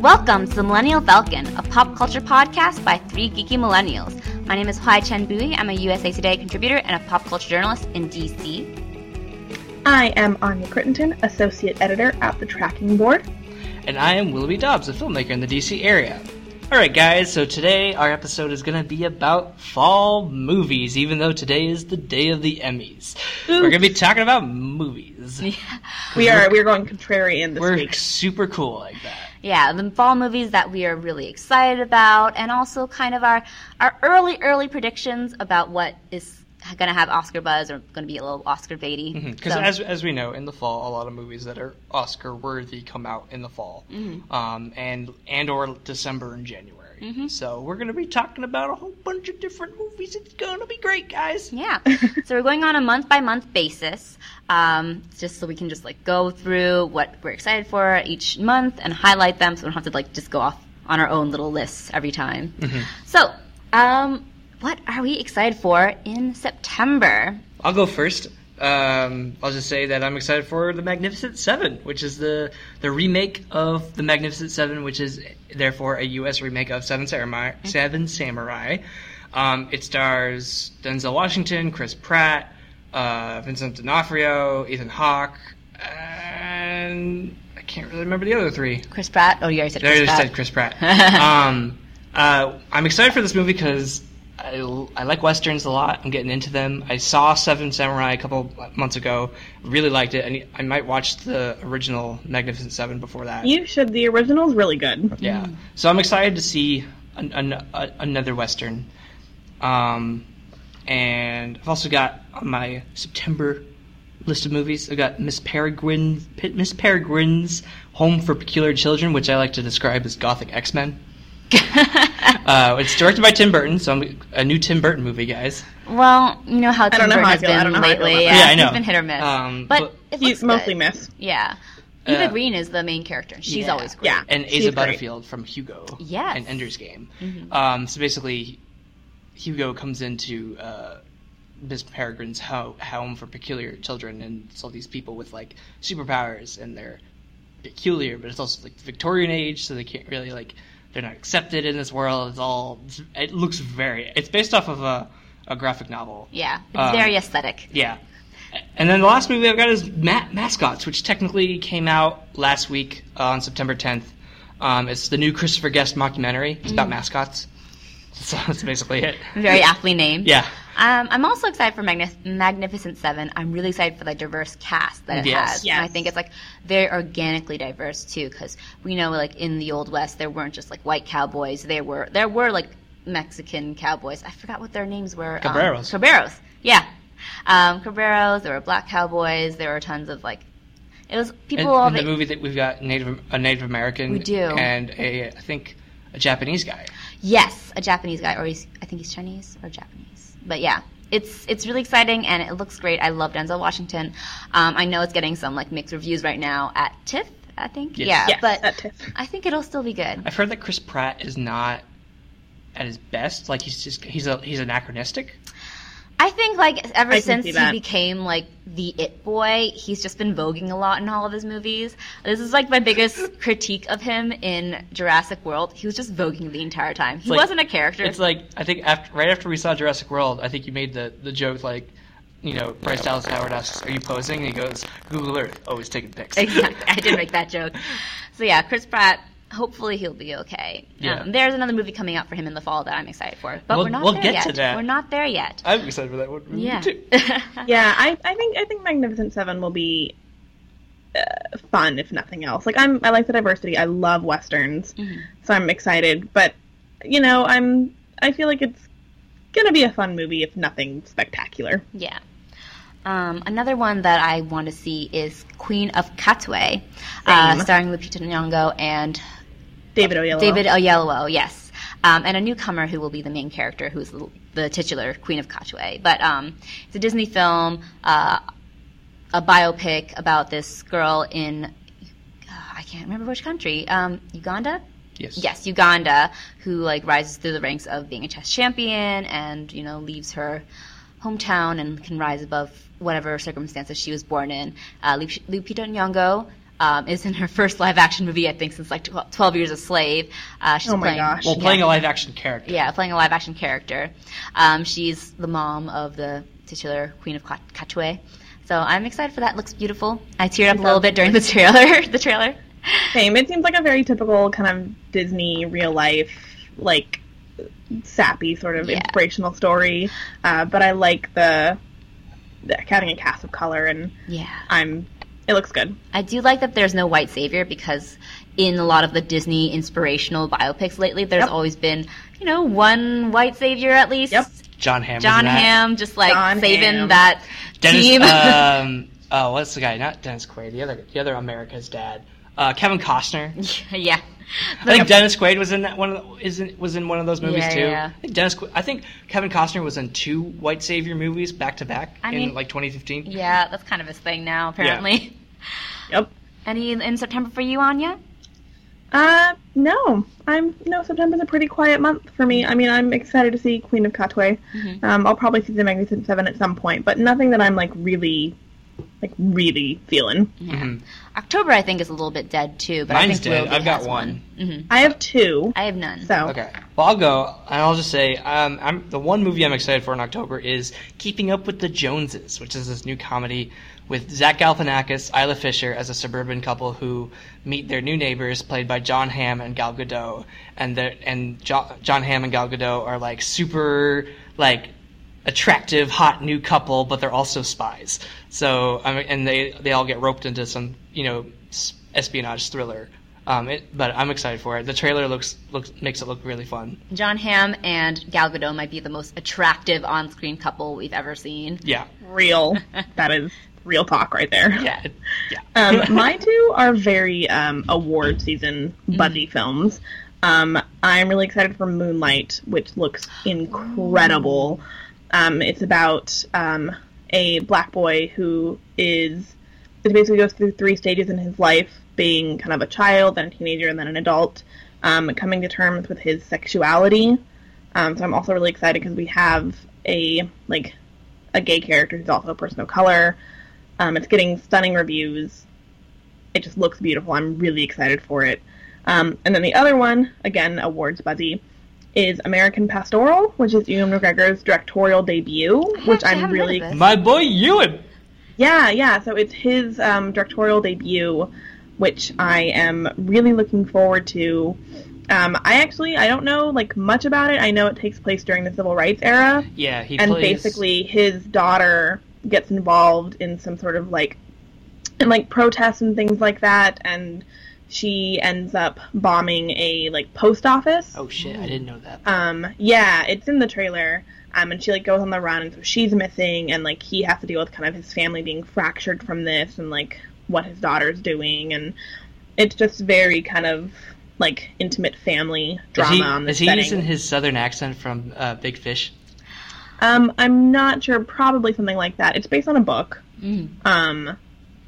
Welcome to the Millennial Falcon, a pop culture podcast by three geeky millennials. My name is Huai Chen Bui. I'm a USA Today contributor and a pop culture journalist in DC. I am Anya Crittenton, associate editor at the Tracking Board. And I am Willoughby Dobbs, a filmmaker in the DC area. Alright, guys, so today our episode is going to be about fall movies, even though today is the day of the Emmys. We're going to be talking about movies. We are we are going contrarian this We're week. super cool like that. Yeah, the fall movies that we are really excited about, and also kind of our our early early predictions about what is going to have Oscar buzz or going to be a little Oscar baity. Because Mm-hmm. as, as we know, in the fall, a lot of movies that are Oscar worthy come out in the fall, Mm-hmm. um, and and or December and January. Mm-hmm. So we're going to be talking about a whole bunch of different movies. It's going to be great, guys. Yeah. so we're going on a month by month basis, um, just so we can just like go through what we're excited for each month and highlight them, so we don't have to like just go off on our own little lists every time. So, um, what are we excited for in September? I'll go first. Um, I'll just say that I'm excited for the Magnificent Seven, which is the the remake of the Magnificent Seven, which is therefore a U.S. remake of Seven Samurai. Seven Samurai. Um, it stars Denzel Washington, Chris Pratt, uh, Vincent D'Onofrio, Ethan Hawke, and I can't really remember the other three. Chris Pratt. Oh, you already said I Chris just Pratt. said Chris Pratt. um, uh, I'm excited for this movie because I, I like westerns a lot. I'm getting into them. I saw Seven Samurai a couple months ago. Really liked it, and I might watch the original Magnificent Seven before that. You should. The original's really good. Yeah. So I'm excited to see an, an, a, another western. Um, and I've also got on my September list of movies. I've got Miss Peregrine, Miss Peregrine's Home for Peculiar Children, which I like to describe as Gothic X Men. uh, it's directed by Tim Burton, so I'm a new Tim Burton movie, guys. Well, you know how Tim Burton I has feel- I been don't know how lately. Yeah. Yeah, I know. He's been hit or miss. Um, but, but it He's mostly miss. Yeah. Eva Uh, Green is the main character. and She's Yeah. always great. Yeah. and She's Asa. Butterfield from Hugo. Yes. And Ender's Game. Mhm. Um, so basically, Hugo comes into uh, Miss Peregrine's ho- home for peculiar children, and it's all these people with like superpowers, and they're peculiar, but it's also like the Victorian age, so they can't really like they're not accepted in this world. It's all it looks very. It's based off of a, a graphic novel. Yeah. It's Um, very aesthetic. Yeah. And then the last movie I've got is Ma- Mascots, which technically came out last week uh, on September 10th. Um, it's the new Christopher Guest mockumentary. It's about mascots. So that's basically it. Very aptly named. Yeah. Um, I'm also excited for Magni- Magnificent Seven. I'm really excited for the diverse cast that it Yes. has. And I think it's like very organically diverse too, because we know like in the old west there weren't just like white cowboys. There were there were like Mexican cowboys. I forgot what their names were. Um, Cabreros. Cabreros. Yeah. Um, Cabreros. There were black cowboys. There were tons of like. It was people In, all in the the- movie that we've got Native a Native American. We do. And a I think a Japanese guy. Yes, a Japanese guy, or he's I think he's Chinese or Japanese. But yeah, it's it's really exciting and it looks great. I love Denzel Washington. Um, I know it's getting some like mixed reviews right now at TIFF. I think. Yes. Yeah, Yes, but at TIFF. I think it'll still be good. I've heard that Chris Pratt is not at his best. Like he's just he's a he's anachronistic. I think like ever I since he that. became like the it boy, he's just been voguing a lot in all of his movies. This is like my biggest critique of him in Jurassic World. He was just voguing the entire time. He like- wasn't a character. It's like I think after right after we saw Jurassic World, I think you made the the joke like. You know, Bryce Dallas Howard asks, "Are you posing?" And he goes, "Google Earth, always taking pics." exactly. I did make that joke. So yeah, Chris Pratt. Hopefully he'll be okay. Yeah. Um, there's another movie coming out for him in the fall that I'm excited for, but We'll- we're not we'll there get yet. to that. We're not there yet. I'm excited for that one. Me Yeah. too. Yeah, I, I think I think Magnificent Seven will be uh, fun if nothing else. Like I'm I like the diversity. I love westerns, Mhm. so I'm excited. But you know, I'm I feel like it's gonna be a fun movie if nothing spectacular. Yeah. Um, another one that I want to see is Queen of Katwe, uh, starring Lupita Nyong'o and David Oyelowo. David Oyelowo. Yes, um, and a newcomer who will be the main character, who's the, the titular Queen of Katwe. But um, it's a Disney film, uh, a biopic about this girl in uh, I can't remember which country, um, Uganda. Yes. Yes, Uganda, who like rises through the ranks of being a chess champion and you know leaves her hometown and can rise above whatever circumstances she was born in. Uh, Lup- Lupita Nyong'o um, is in her first live action movie, I think, since like tw- 12 Years a Slave. Uh, she's Oh my playing, gosh. Well, yeah. playing a live action character. Yeah, playing a live action character. Um, she's the mom of the titular Queen of Kat- Katwe. So I'm excited for that. Looks beautiful. I teared up a little bit during the trailer. the trailer. Same. It seems like a very typical kind of Disney real life, like sappy sort of Yeah. inspirational story. Uh, but I like the, the having a cast of color, and Yeah. I'm. It looks good. I do like that there's no white savior because in a lot of the Disney inspirational biopics lately, there's Yep. always been, you know, one white savior at least. Yep. Jon Hamm. Jon. Hamm just like Jon saving Hamm. that Dennis. team. um, oh, what's the guy? Not Dennis Quaid. The other, the other America's dad. Uh, Kevin Costner. yeah. I think Dennis Quaid was in that one. Of the, is in, was in one of those movies Yeah, too. yeah. I think Dennis. Qu- I think Kevin Costner was in two white savior movies back to back in mean- like 2015. Yeah, that's kind of his thing now, apparently. Yep. Any in September for you, Anya? Uh, no. I'm no. September's a pretty quiet month for me. I mean, I'm excited to see Queen of Katwe. Mhm. Um, I'll probably see the Magnificent Seven at some point, but nothing that I'm like really, like really feeling. Yeah. Mhm. October, I think, is a little bit dead too. But I Mine's think dead. Willoughby I've got has one. hmm I have two, I have none. so Okay. Well, I'll go, and I'll just say, um, I'm the one movie I'm excited for in October is Keeping Up with the Joneses, which is this new comedy with Zach Galifianakis, Isla Fisher as a suburban couple who meet their new neighbors, played by Jon Hamm and Gal Gadot, and they and jo- Jon Hamm and Gal Gadot are like super like attractive, hot new couple, but they're also spies. So I mean, and they they all get roped into some you know espionage thriller. Um, it, but I'm excited for it. The trailer looks looks makes it look really fun. Jon Hamm and Gal Gadot might be the most attractive on-screen couple we've ever seen. Yeah, real. that is real talk right there. yeah, yeah. Um, my two are very um, award season buzzy films. Um, I'm really excited for Moonlight, which looks incredible. Um, it's about um, a black boy who is it basically goes through three stages in his life, being kind of a child, then a teenager, and then an adult, um, coming to terms with his sexuality. Um, so I'm also really excited because we have a like a gay character who's also a person of color. Um, it's getting stunning reviews. It just looks beautiful. I'm really excited for it. Um, and then the other one, again, awards buzzy, is American Pastoral, which is Ewan McGregor's directorial debut, which I'm really heard of. My boy Ewan. yeah, yeah. So it's his um, directorial debut, which I am really looking forward to. Um, I actually I don't know like much about it. I know it takes place during the civil rights era, Yeah, he and plays. basically his daughter gets involved in some sort of like and like protests and things like that, and she ends up bombing a like post office. Oh shit! I didn't know that. Um, yeah, it's in the trailer. Um, and she like goes on the run, and so she's missing, and like he has to deal with kind of his family being fractured from this, and like what his daughter's doing, and it's just very kind of like intimate family Is drama he, on this is he setting. using his southern accent from uh, Big Fish? Um, I'm not sure. Probably something like that. It's based on a book. Mm. Um,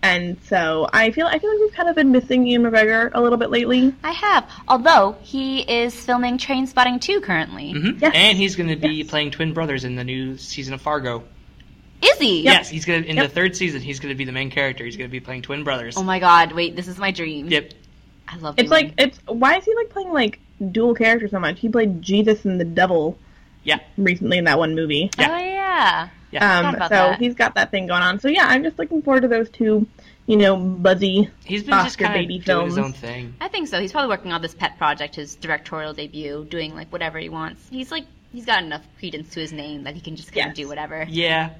and so I feel I feel like we've kind of been missing Ewan McGregor a little bit lately. I have. Although he is filming Trainspotting 2 currently. hmm Yes. And he's going to be Yes. playing twin brothers in the new season of Fargo. Is he? Yes, he's going to in Yep. the third season. He's going to be the main character. He's going to be playing twin brothers. Oh my god, wait, this is my dream. Yep. I love It's Ewan. like it's why is he like playing like dual characters so much? He played Jesus and the Devil Yeah. recently in that one movie. Oh yeah. Yeah. Um, so that. he's got that thing going on. So yeah, I'm just looking forward to those two, you know, buzzy. He's been just Oscar kind baby of doing his films. own thing. I think so. He's probably working on this pet project, his directorial debut, doing like whatever he wants. He's like he's got enough credence to his name that he can just kind of do whatever. Yeah.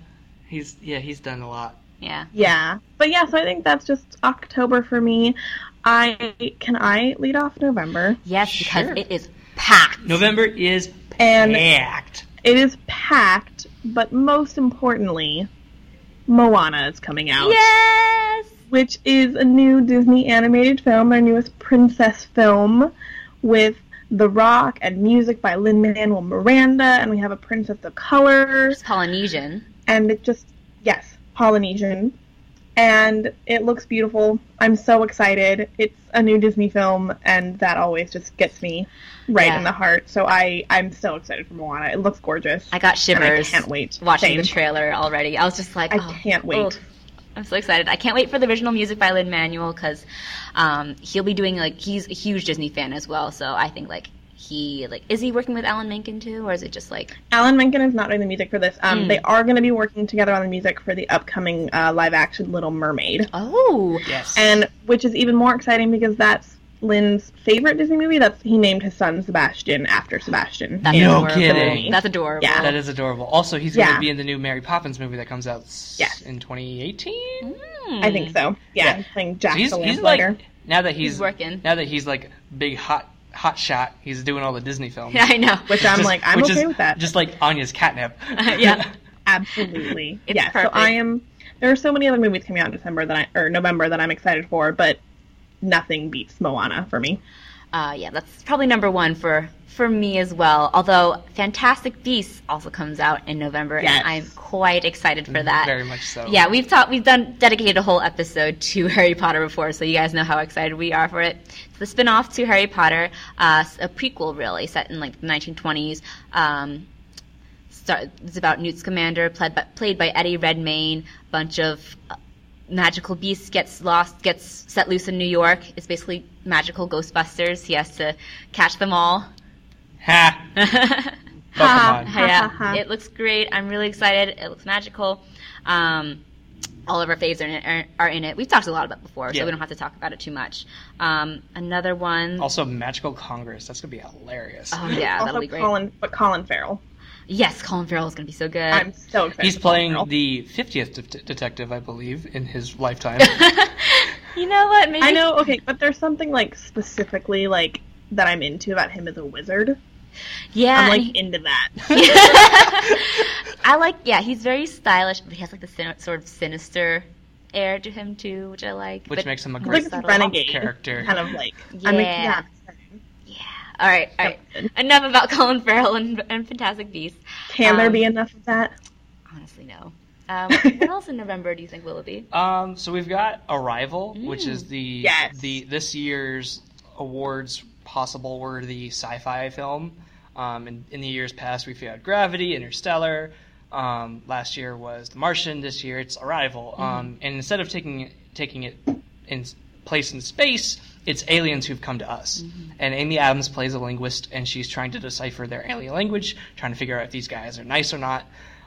He's yeah he's done a lot. Yeah. Yeah, but yeah, so I think that's just October for me. I can I lead off November, Yes, because Sure. it is packed. November is and packed. it is packed. But most importantly, Moana is coming out. Yes. which is a new Disney animated film, their newest princess film, with The Rock and music by Lin Manuel Miranda, and we have a princess of color, It's Polynesian. and it just yes, Polynesian, and it looks beautiful. I'm so excited. It's a new Disney film, and that always just gets me right Yeah. in the heart. So I I'm so excited for Moana. It looks gorgeous. I got and I shivers can't wait watching Same. the trailer already. I was just like, I oh, can't wait. oh. I'm so excited. I can't wait for the original music by Lin Manuel because um, he'll be doing like he's a huge Disney fan as well. So I think like he like is he working with Alan Menken too, or is it just like Alan Menken is not doing the music for this. Um, Mm. They are going to be working together on the music for the upcoming uh, live action Little Mermaid, oh Yes. and which is even more exciting because that's Lin's favorite Disney movie. That's he named his son Sebastian after Sebastian. that's No adorable. kidding. That's adorable. Yeah. that is adorable. Also, he's going to Yeah. be in the new Mary Poppins movie that comes out s- Yes. in 2018. Hmm. I think so. Yeah, Yeah. playing Jack So he's, the he's like now that he's, He's working. now that he's like big hot hot shot. He's doing all the Disney films. Yeah, I know. which I'm Just- like, I'm okay is with that. Just like Anya's catnip. Yeah. Absolutely. It's yeah. perfect. So I am. There are so many other movies coming out in December that I or November that I'm excited for, but nothing beats Moana for me. Uh, yeah, that's probably number one for for me as well. Although Fantastic Beasts also comes out in November, Yes. and I'm quite excited for that. Very much so. Yeah, we've taught we've done dedicated a whole episode to Harry Potter before, so you guys know how excited we are for it. It's the spin-off to Harry Potter, uh, a prequel really set in like the 1920s. Um, start, it's about Newt Scamander, played by, played by Eddie Redmayne. Bunch of uh, magical beasts gets lost, gets set loose in New York. It's basically magical Ghostbusters. He has to catch them all. Ha. Pokemon. yeah, it looks great. I'm really excited. It looks magical. Um, all of our faves are in it. Are, are in it. We've talked a lot about it before, Yeah. so we don't have to talk about it too much. Um, another one. Also, Magical Congress. That's gonna be hilarious. oh yeah, also, that'll be great. Colin, but Colin Farrell. yes, Colin Farrell is going to be so good. I'm so excited. He's for Colin playing the 50th det- detective, I believe, in his lifetime. you know what? Maybe I know. Okay, but there's something like specifically like that I'm into about him as a wizard. Yeah, I'm like he- into that. I like. Yeah, he's very stylish, but he has like the sin- sort of sinister air to him too, which I like. Which But- makes him a great like subtle. renegade character. kind of like. Yeah. I'm like, yeah. Yeah. All right. All right. Enough about Colin Farrell and, and Fantastic Beasts. Can there Um, be enough of that? Honestly, no. Um, what else in November do you think will it be? Um, so we've got Arrival, which is the Yes. the this year's awards possible worthy sci-fi film. Um, in, in the years past, we've had Gravity, Interstellar. Um, last year was The Martian. This year it's Arrival. Um, and instead of taking it, taking it in place in space, it's aliens who've come to us. And Amy Adams plays a linguist, and she's trying to decipher their alien language, trying to figure out if these guys are nice or not.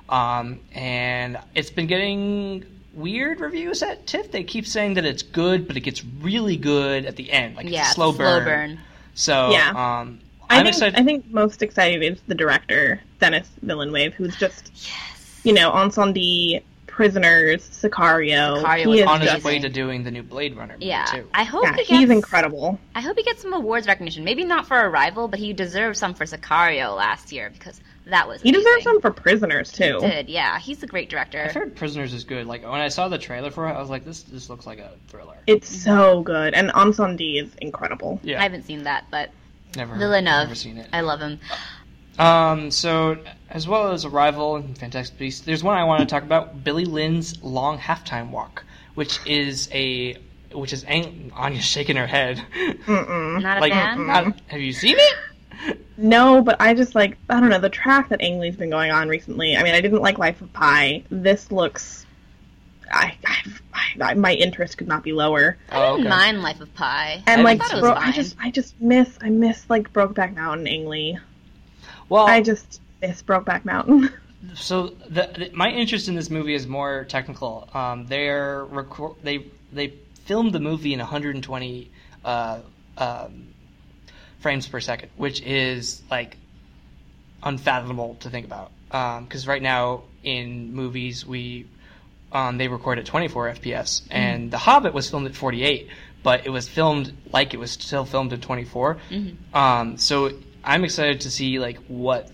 Um, and it's been getting weird reviews at TIFF. They keep saying that it's good, but it gets really good at the end, like yeah, it's a slow burn. Slow burn. So Yeah. um, I I'm think excited. I think most excited is the director Denis Villeneuve, who's just Yes. you know Incendies, Prisoners, Sicario. Sicario he is on his just- way to doing the new Blade Runner movie Yeah. too. I hope Yeah, he gets. he's incredible. I hope he gets some awards recognition. Maybe not for Arrival, but he deserves some for Sicario last year because that was. He deserves amazing. some for Prisoners too. He did yeah. He's a great director. I've heard Prisoners is good. Like when I saw the trailer for it, I was like, this this looks like a thriller. It's so good, and Incendies is incredible. yeah, I haven't seen that, but never Villeneuve. never seen it. I love him. Um, so as well as Arrival and Fantastic Beasts, there's one I want to talk about: Billy Lynn's Long Halftime Walk, which is a which is Ang- Anya's shaking her head. Mm-mm. Not a like, fan. not- have you seen it? No, but I just like I don't know the track that Ang Lee's been going on recently. I mean, I didn't like Life of Pi. This looks, I, I, I my interest could not be lower. I Oh, didn't okay. mind Life of Pi. And I like, thought it was bro, fine. I just I just miss I miss like Brokeback Mountain Ang Lee. Well, I just miss Brokeback Mountain. so the, the, my interest in this movie is more technical. Um, they're record they they filmed the movie in 120 uh, um, frames per second, which is like unfathomable to think about. Because right now in movies we um, they record at 24 FPS, and The Hobbit was filmed at 48, but it was filmed like it was still filmed at 24. Mhm. Um, so I'm excited to see like what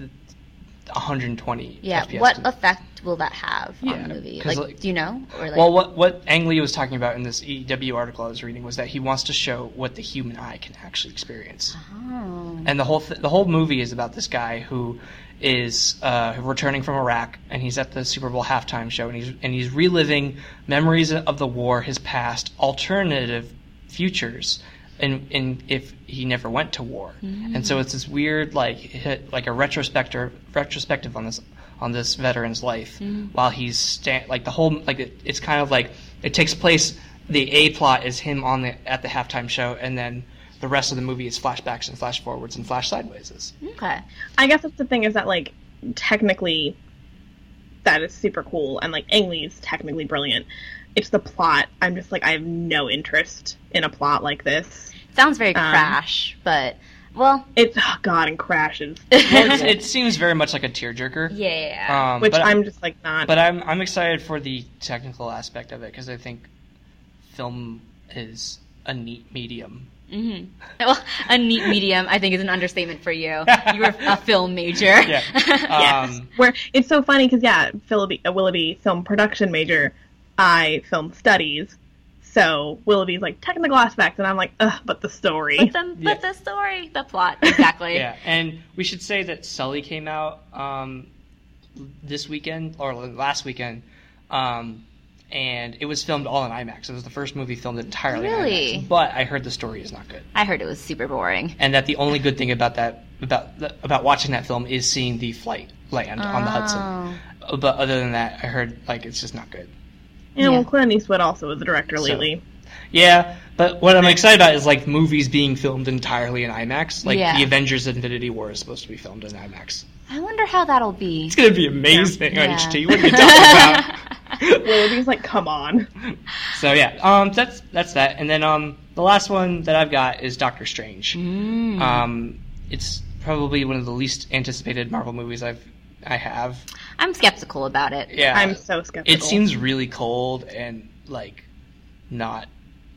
120 Yeah, FPS what can- effect will that have Yeah, on the movie Like, like- do you know? Or like, well, what what Ang Lee was talking about in this EW article I was reading was that he wants to show what the human eye can actually experience, Oh. and the whole th- the whole movie is about this guy who is uh, returning from Iraq, and he's at the Super Bowl halftime show, and he's and he's reliving memories of the war, his past, alternative futures, and and if he never went to war, mm-hmm. and so it's this weird like hit, like a retrospective retrospective on this on this veteran's life mm-hmm. while he's sta- like the whole like it, it's kind of like it takes place. The A plot is him on the at the halftime show, and then the rest of the movie is flashbacks and flash forwards and flash sideways. Okay. I guess that's the thing is that like technically that is super cool and like Ang Lee is technically brilliant. It's the plot. I'm just like I have no interest in a plot like this. Sounds very Um, crash, but well, It's oh god and crashes. Well, it seems very much like a tearjerker. yeah. Um, Which but, I'm just like not but I'm I'm excited for the technical aspect of it because I think film is a neat medium. hmm Well, a neat medium, I think, is an understatement for you. You were a film major. Yeah. yes. Um, Where it's so funny because yeah, Willoughby, uh, Willoughby film production major, I film studies. So Willoughby's like tucking the glass back, and I'm like, ugh, but the story. but, the, Yeah. but the story, the plot, exactly. Yeah, and we should say that Sully came out um, this weekend or last weekend, um, and it was filmed all in IMAX. It was the first movie filmed entirely Really? in IMAX. But I heard the story is not good, I heard it was super boring. and that the only good thing about that about the, about watching that film is seeing the flight land on the Hudson. Oh. But other than that, I heard like it's just not good. Yeah, well, Clint Eastwood also was a director So- lately. Yeah, but what I'm excited about is like movies being filmed entirely in IMAX. Like Yeah. the Avengers: Infinity War is supposed to be filmed in IMAX. I wonder how that'll be. It's gonna be amazing Yeah. on HT. What are you talking about? Willoughby's like, come on. So yeah, um, that's that's that, and then um, the last one that I've got is Doctor Strange. Mm. Um, it's probably one of the least anticipated Marvel movies I've I have. I'm skeptical about it. Yeah, I'm so skeptical. it seems really cold and like not.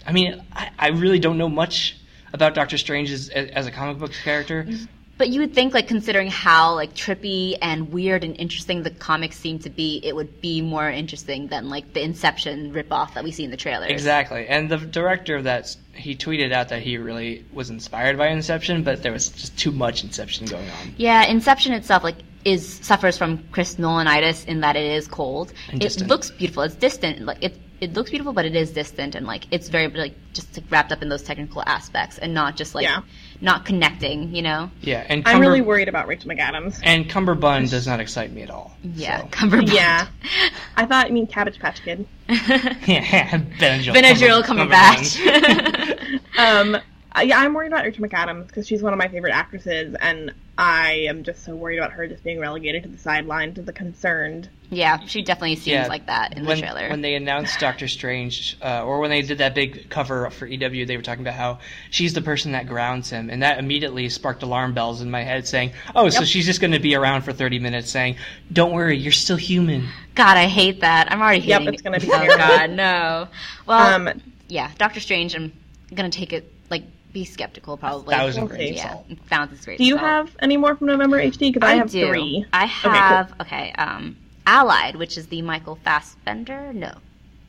I mean, I, I really don't know much about Doctor Strange as, as a comic book character. But you would think, like, considering how like trippy and weird and interesting the comics seem to be, it would be more interesting than like the Inception ripoff that we see in the trailers. Exactly, and the director of that he tweeted out that he really was inspired by Inception, but there was just too much Inception going on. Yeah, Inception itself like is suffers from Chris Nolanitis in that it is cold. It looks beautiful. It's distant. Like it it looks beautiful, but it is distant and like it's very like just like, wrapped up in those technical aspects and not just like Yeah. not connecting. You know? Yeah, and I'm really worried about Rachel McAdams. and Cumberbund does not excite me at all. Yeah, so. Cumberbatch. Yeah. I thought, I mean, Cabbage Patch Kid. yeah, Benadryl. Benadryl Cumber- Cumberbatch. Cumberbund. Um, uh, yeah, I'm worried about Rachel McAdams because she's one of my favorite actresses, and I am just so worried about her just being relegated to the sidelines of the concerned. yeah, she definitely seems Yeah, like that in when, the trailer. When they announced Doctor Strange, uh, or when they did that big cover for EW, they were talking about how she's the person that grounds him, and that immediately sparked alarm bells in my head, saying, "Oh, so she's just going to be around for 30 minutes, saying, don't worry, you're still human." God, I hate that. I'm already Yep, it's gonna be Oh. God, no. Well, Um, yeah, Doctor Strange. I'm gonna take it like be skeptical probably. thousand Okay. grains of Yeah, salt. thousand great. do you salt. have any more from November HT? Because I, have do. three. I have okay. Um, Allied, which is the Michael Fassbender. No,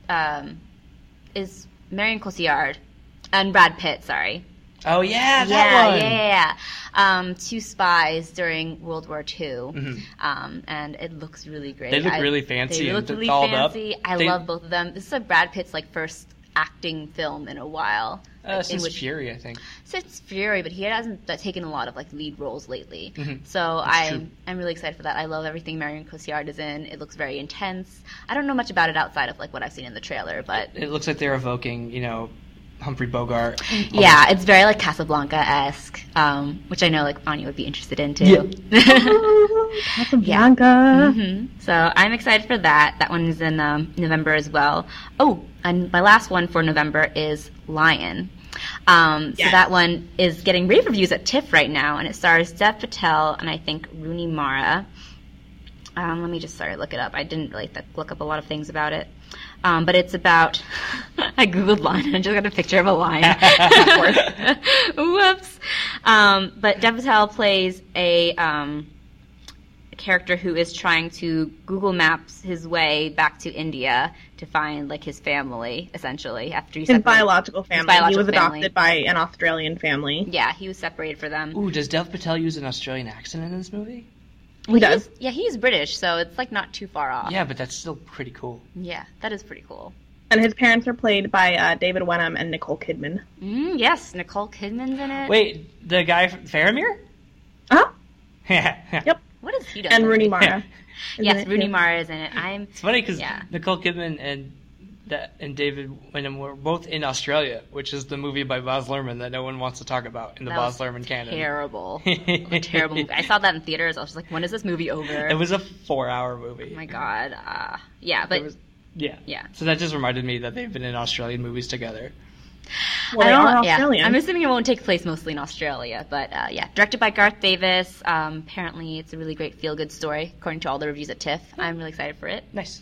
um, is Marion Cotillard and Brad Pitt. Sorry. Oh yeah, that yeah, one. yeah, yeah, yeah. Um, two spies during World War II, Mhm. um, and it looks really great. They look I- really fancy They look really dolled up. fancy. I They- love both of them. This is a Brad Pitt's like first acting film in a while. Uh, in since which- Fury, I think. since Fury, but he hasn't uh, taken a lot of like lead roles lately. Mhm. So That's. I'm I'm really excited for that. I love everything Marion Cotillard is in. It looks very intense. I don't know much about it outside of like what I've seen in the trailer, but It looks like they're evoking, you know, Humphrey Bogart. yeah, it's very like Casablanca esque, um, which I know like Anya would be interested in too. Casablanca. hmm So I'm excited for that. That one is in um, November as well. Oh, and my last one for November is Lion. Um, so that one is getting rave reviews at TIFF right now, and it stars Dev Patel and I think Rooney Mara. Um, let me just sorry look it up. I didn't really th- look up a lot of things about it, um, but it's about. I googled lion and I just got a picture of a lion. Whoops. Um, but Dev Patel plays a um, a character who is trying to Google Maps his way back to India to find like his family, essentially after he His biological family. he biological was family. adopted by an Australian family. Yeah, he was separated for them. Ooh, does Dev Patel use an Australian accent in this movie? He does. He's- yeah, he's British, so it's like not too far off. Yeah, but that's still pretty cool. Yeah, that is pretty cool. And his parents are played by uh, David Wenham and Nicole Kidman. Mm, yes, Nicole Kidman's in it. Wait, the guy from Faramir? Oh, yeah. Yep. What has he done? and? Rooney Mara. Yes. Rooney Yeah. Mara is in it. I'm. It's funny because Yeah. Nicole Kidman and that and David Wenham were both in Australia, which is the movie by Baz Luhrmann that no one wants to talk about in the that Baz was Luhrmann canon. Terrible. A terrible movie. I saw that in theaters. I was just like, when is this movie over? It was a four-hour movie. oh my god. Uh, yeah, but was- yeah. yeah. So that just reminded me that they've been in Australian movies together. Well, I don't, yeah. I'm assuming it won't take place mostly in Australia, but uh, yeah, directed by Garth Davis. Um, apparently, it's a really great feel-good story, according to all the reviews at TIFF. I'm really excited for it. Nice.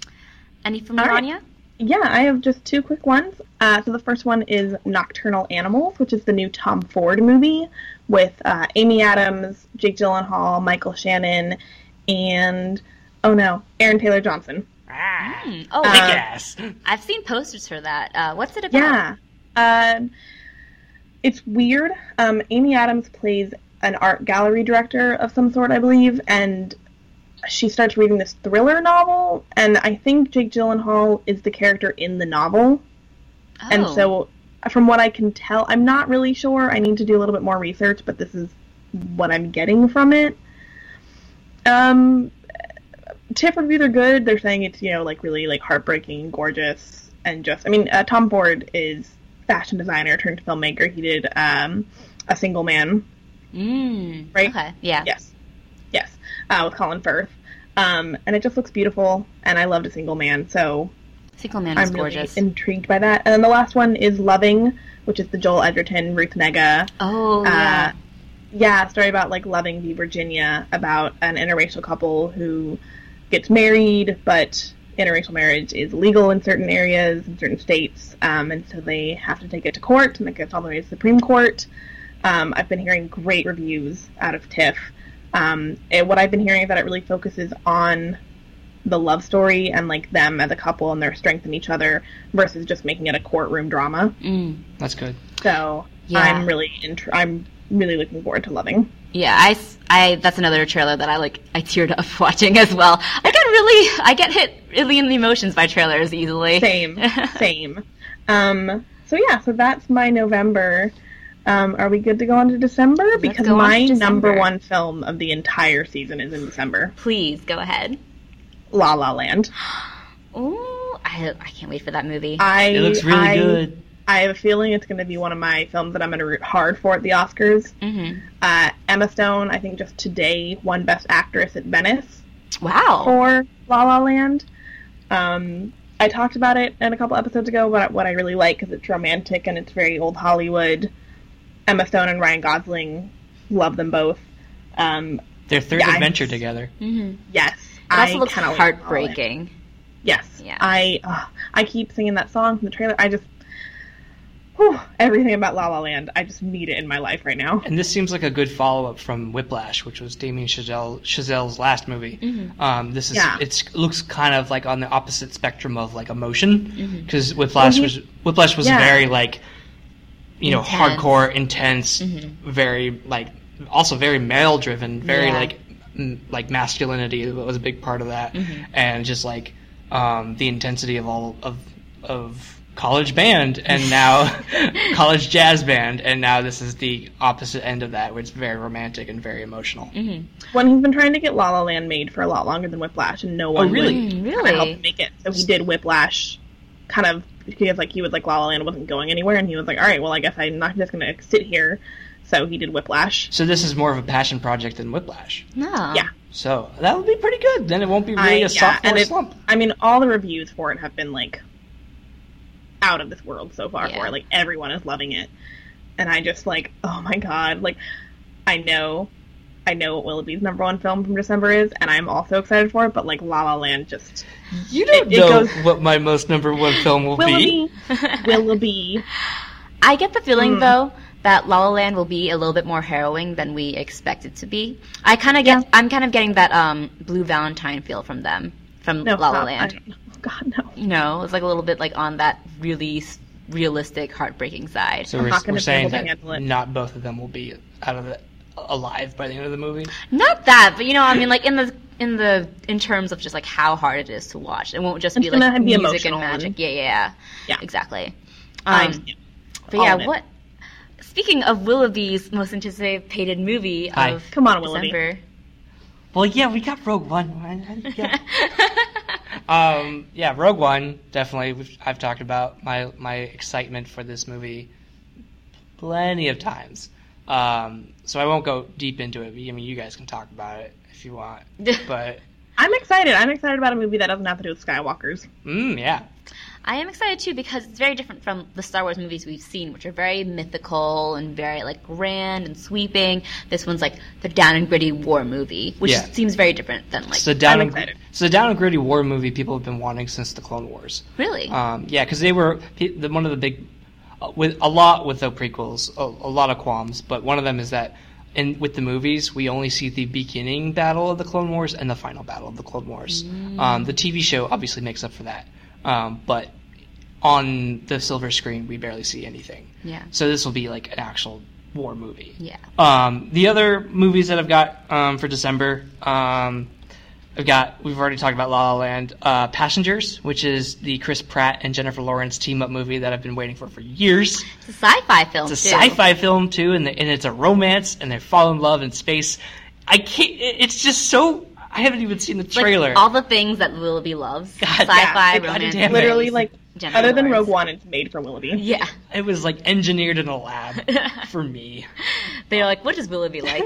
Any from All right. Anya? Yeah, I have just two quick ones. Uh, so the first one is Nocturnal Animals, which is the new Tom Ford movie with uh, Amy Adams, Jake Gyllenhaal, Michael Shannon, and oh no, Aaron Taylor Johnson. Ah, Hmm. Oh, big Uh, ass. I've seen posters for that. Uh, what's it about? Yeah, um, it's weird. Um, Amy Adams plays an art gallery director of some sort, I believe, and she starts reading this thriller novel, and I think Jake Gyllenhaal is the character in the novel. Oh. And so, from what I can tell, I'm not really sure. I need to do a little bit more research, but this is what I'm getting from it. Um, TIFF reviews are good. They're saying it's you know like really like heartbreaking, gorgeous, and just I mean uh, Tom Ford is fashion designer turned filmmaker. He did um, a Single Man, Mm, Right? Okay. Yeah. yes, yes, uh, with Colin Firth. Um, and it just looks beautiful, and I loved a Single Man, so Single Man is I'm gorgeous. really intrigued by that. And then the last one is Loving, which is the Joel Edgerton, Ruth Negga. oh yeah. Uh, yeah, story about like Loving v. Virginia, about an interracial couple who gets married, but interracial marriage is legal in certain areas, in certain states, um, and so they have to take it to court, and it gets all the way to the Supreme Court. Um, I've been hearing great reviews out of TIFF. Um, and what I've been hearing is that it really focuses on the love story and like them as a couple and their strength in each other versus just making it a courtroom drama. Mm. That's good. So Yeah. I'm really int- I'm really looking forward to Loving. Yeah, I, I that's another trailer that I like. I teared up watching as well. I get really, I get hit really in the emotions by trailers easily. Same, same. Um, so yeah, so that's my November. Um, are we good to go on to December? because go on to my December. number one film of the entire season is in December. Please go ahead. La La Land. Ooh, I, I can't wait for that movie. I It looks really I, good. I have a feeling it's going to be one of my films that I'm going to root hard for at the Oscars. hmm Uh, Emma Stone, I think just today won Best Actress at Venice. Wow. for La La Land. Um, I talked about it in a couple episodes ago, but what I really like because it's romantic and it's very old Hollywood. Emma Stone and Ryan Gosling, love them both. Um, Their third Yeah, I- adventure together. hmm yes, It also I looks heartbreaking. Yes, Yeah. I uh, I keep singing that song from the trailer. I just, whew, everything about La La Land. I just need it in my life right now. And this seems like a good follow up from Whiplash, which was Damien Chazelle, Chazelle's last movie. Mhm. Um, this is Yeah. it looks kind of like on the opposite spectrum of like emotion Mhm. because Whiplash Well, was Whiplash was Yeah. very like you know Intense. hardcore, intense, Mhm. very like also very male driven, very Yeah. like m- like masculinity was a big part of that, Mhm. and just like um, the intensity of all of of college band and now college jazz band and now this is the opposite end of that where it's very romantic and very emotional hmm When he's been trying to get La La Land made for a lot longer than Whiplash, and no one really? would Mm, help really? him make it. So he did Whiplash, kind of because like he was like La La Land wasn't going anywhere, and he was like, all right, well I guess I'm not just gonna sit here. So he did Whiplash. so this is more of a passion project than whiplash No. Yeah. so that would be pretty good then it won't be really I- a sophomore and it- slump I mean, all the reviews for it have been like out of this world so far. Yeah. For it. like everyone is loving it, and I just like, oh my god, like I know. I know what Willoughby's number one film from December is, and I'm also excited for it. But like La La Land, just you don't It- it know goes- what my most number one film will be Willoughby, Willoughby. I get the feeling Mm. though that La La Land will be a little bit more harrowing than we expect it to be. I kind of get, I'm kind of getting that um Blue Valentine feel from them, from No, La La. Land. I- oh God, no. You know, it's like a little bit like on that really realistic, heartbreaking side. so I'm we're, not gonna we're be saying able to that not both of them will be out of the alive by the end of the movie Not that, but you know, I mean, like in the in the in terms of just like how hard it is to watch. It won't just It's be like be music and magic. and- Yeah, yeah, yeah, Yeah. exactly. I'm- Um, but all yeah, of it. what? Speaking of Willoughby's most anticipated movie Hi. of Come on, Willoughby. December, Well, yeah, we got Rogue One. Yeah. um, yeah, Rogue One definitely. We've, I've talked about my my excitement for this movie plenty of times. Um, so I won't go deep into it. I mean, you guys can talk about it if you want. But I'm excited. I'm excited about a movie that doesn't have to do with Skywalkers. mm, yeah, I am excited too because it's very different from the Star Wars movies we've seen, which are very mythical and very like grand and sweeping. This one's like the down and gritty war movie, which Yeah. seems very different than like it's a down I'm and excited. it's a down and gritty war movie people have been wanting since the Clone Wars. really. Um, yeah, because they were the, one of the big, with a lot with the prequels, a, a lot of qualms. But one of them is that in with the movies, we only see the beginning battle of the Clone Wars and the final battle of the Clone Wars. Um, the TV show obviously makes up for that, um, but on the silver screen, we barely see anything. yeah. So this will be like an actual war movie. Yeah. Um, the other movies that I've got um, for December, um, I've got we've already talked about La La Land, uh, Passengers, which is the Chris Pratt and Jennifer Lawrence team up movie that I've been waiting for for years. It's a sci-fi film It's a too. sci-fi film too, and, the, and it's a romance, and they fall in love in space. I can't. It's just so. I haven't even seen the Like, trailer. all the things that Willoughby loves. God, sci-fi, yeah, romance. Literally, like Jennifer other than Lawrence. Rogue One, it's made for Willoughby. Yeah. it was like engineered in a lab for me. They're like, what does Willoughby like?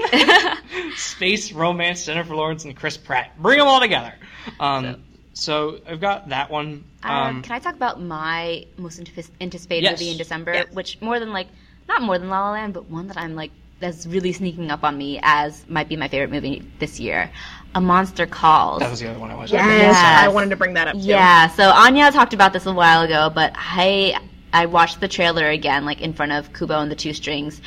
space romance Jennifer Lawrence and Chris Pratt. Bring them all together. Um, so I've got that one. Um, Um, can I talk about my most anticipated Yes. movie in December? Yes. Which more than like, not more than La La Land, but one that I'm like that's really sneaking up on me as might be my favorite movie this year. A Monster Calls. that was the other one I watched. Yes, Yes. I wanted to bring that up too. Yeah, so Anya talked about this a while ago, but I I watched the trailer again, like in front of Kubo and the Two Strings,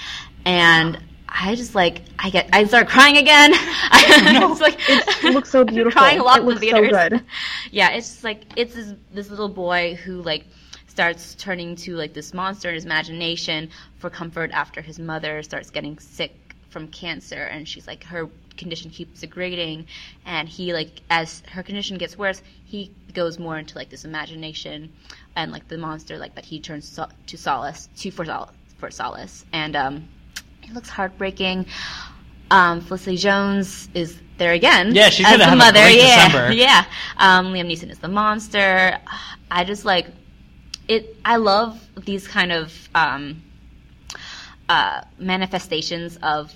and I just like I get I start crying again. I No. it's like It looks so I've beautiful. Crying a lot It in the looks so theaters. good. Yeah, it's just like it's this, this little boy who like starts turning to like this monster in his imagination for comfort after his mother starts getting sick from cancer and she's like her condition keeps degrading and he like as her condition gets worse he goes more into like this imagination and like the monster like that he turns so- to solace to for solace for solace. And um it looks heartbreaking. Um Felicity Jones is there again Yeah, she's gonna the have a mother. great yeah. December. yeah. Um Liam Neeson is the monster. I just like it I love these kind of um uh, manifestations of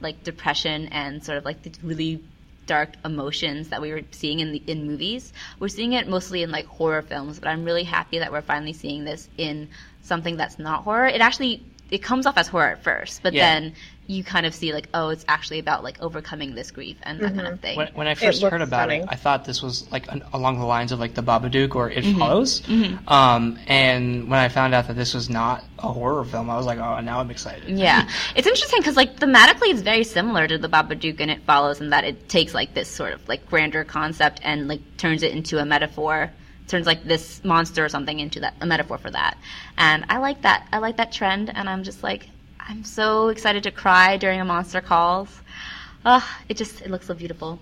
like depression and sort of like the really dark emotions that we were seeing in the in movies. We're seeing it mostly in like horror films, but I'm really happy that we're finally seeing this in something that's not horror. It actually it comes off as horror at first, but Yeah. then you kind of see like oh, it's actually about like overcoming this grief and that kind of thing. When, when I first heard about stunning. it, I thought this was like an, along the lines of like the Babadook or It Mm-hmm. Follows. Um, and when I found out that this was not a horror film, I was like, oh, now I'm excited. Yeah, it's interesting because like thematically, it's very similar to the Babadook, and it follows in that it takes like this sort of like grander concept and like turns it into a metaphor, turns like this monster or something into that a metaphor for that. And I like that. I like that trend, and I'm just like, I'm so excited to cry during a monster calls. Ugh, it just it looks so beautiful.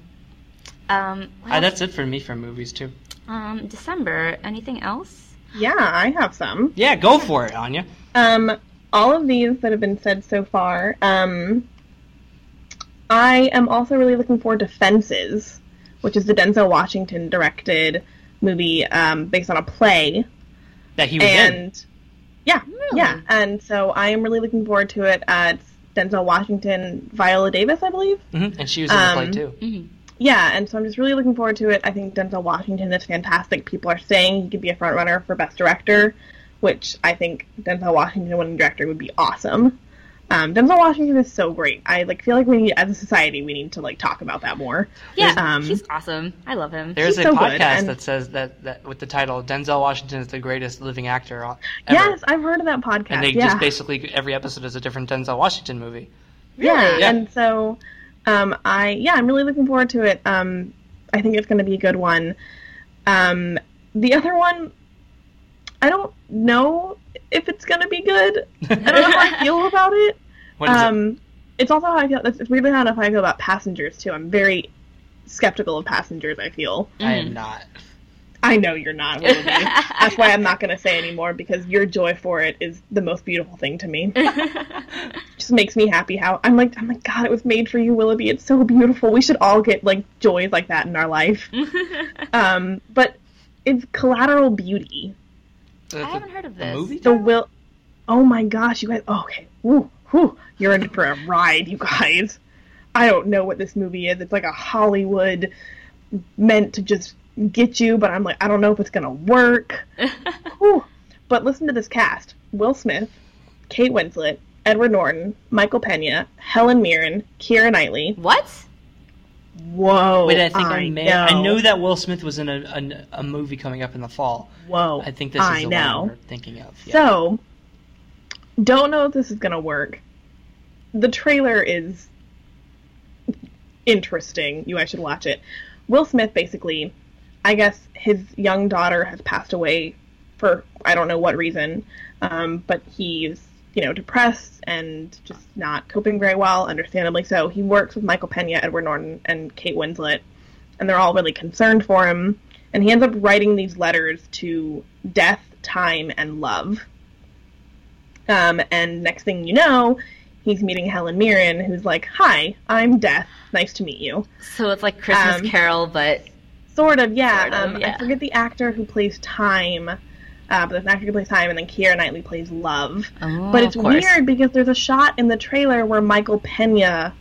Um, Uh, that's it for me for movies too. um, December. Anything else? Yeah, I have some. Yeah, go for it, Anya. Um, all of these that have been said so far. Um, I am also really looking forward to Fences, which is the Denzel Washington directed movie um, based on a play. That he was in. yeah, Really? yeah, and so I am really looking forward to it. Uh, it's Denzel Washington, Viola Davis, I believe. hmm And she was in the play Um, too. hmm Yeah, and so I'm just really looking forward to it. I think Denzel Washington is fantastic. People are saying he could be a front runner for Best Director, which I think Denzel Washington winning director would be awesome. Um, Denzel Washington is so great. I like feel like we need, as a society, we need to like talk about that more. Yeah, Um, he's awesome. I love him. There's he's a so podcast good, and- that says that, that with the title "Denzel Washington is the greatest living actor ever," Yes, I've heard of that podcast. and they yeah. just basically every episode is a different Denzel Washington movie. Yeah, Yeah. and so um, I yeah, I'm really looking forward to it. Um, I think it's going to be a good one. Um, the other one, I don't know if it's going to be good. I don't know how I feel about it. What is it? Um, it's also how I feel. It's weirdly how I feel about Passengers too. I'm very skeptical of Passengers. I feel. I Mhm. am not. I know you're not. Willoughby. That's why I'm not going to say anymore because your joy for it is the most beautiful thing to me. just makes me happy how I'm like I'm like God, it was made for you, Willoughby. It's so beautiful. We should all get like joys like that in our life. um, but it's collateral beauty. The- I haven't heard of the this. movie. The will. Oh my gosh, you guys. Oh, okay. Woo, whew. You're in for a ride, you guys. I don't know what this movie is. It's like a Hollywood meant to just get you, but I'm like, I don't know if it's gonna work. Whew. But listen to this cast: Will Smith, Kate Winslet, Edward Norton, Michael Pena, Helen Mirren, Keira Knightley. what? Whoa! Wait, I think I, may. I know. know that Will Smith was in a, a, a movie coming up in the fall. Whoa! I think this is I the know. one we're thinking of. Yeah. So, don't know if this is gonna work. The trailer is interesting. You guys should watch it. Will Smith basically, I guess his young daughter has passed away for I don't know what reason, um, but he's you know depressed and just not coping very well, understandably so. He works with Michael Pena, Edward Norton, and Kate Winslet, and they're all really concerned for him. And he ends up writing these letters to death, time, and love. Um, and next thing you know, he's meeting Helen Mirren, who's like, "Hi, I'm Death. Nice to meet you." So it's like Christmas Um, Carol, but Sort of, yeah. Sort of, um, yeah. I forget the actor who plays Time, uh, but there's an actor who plays Time, and then Keira Knightley plays Love. oh, but it's weird because there's a shot in the trailer where Michael Pena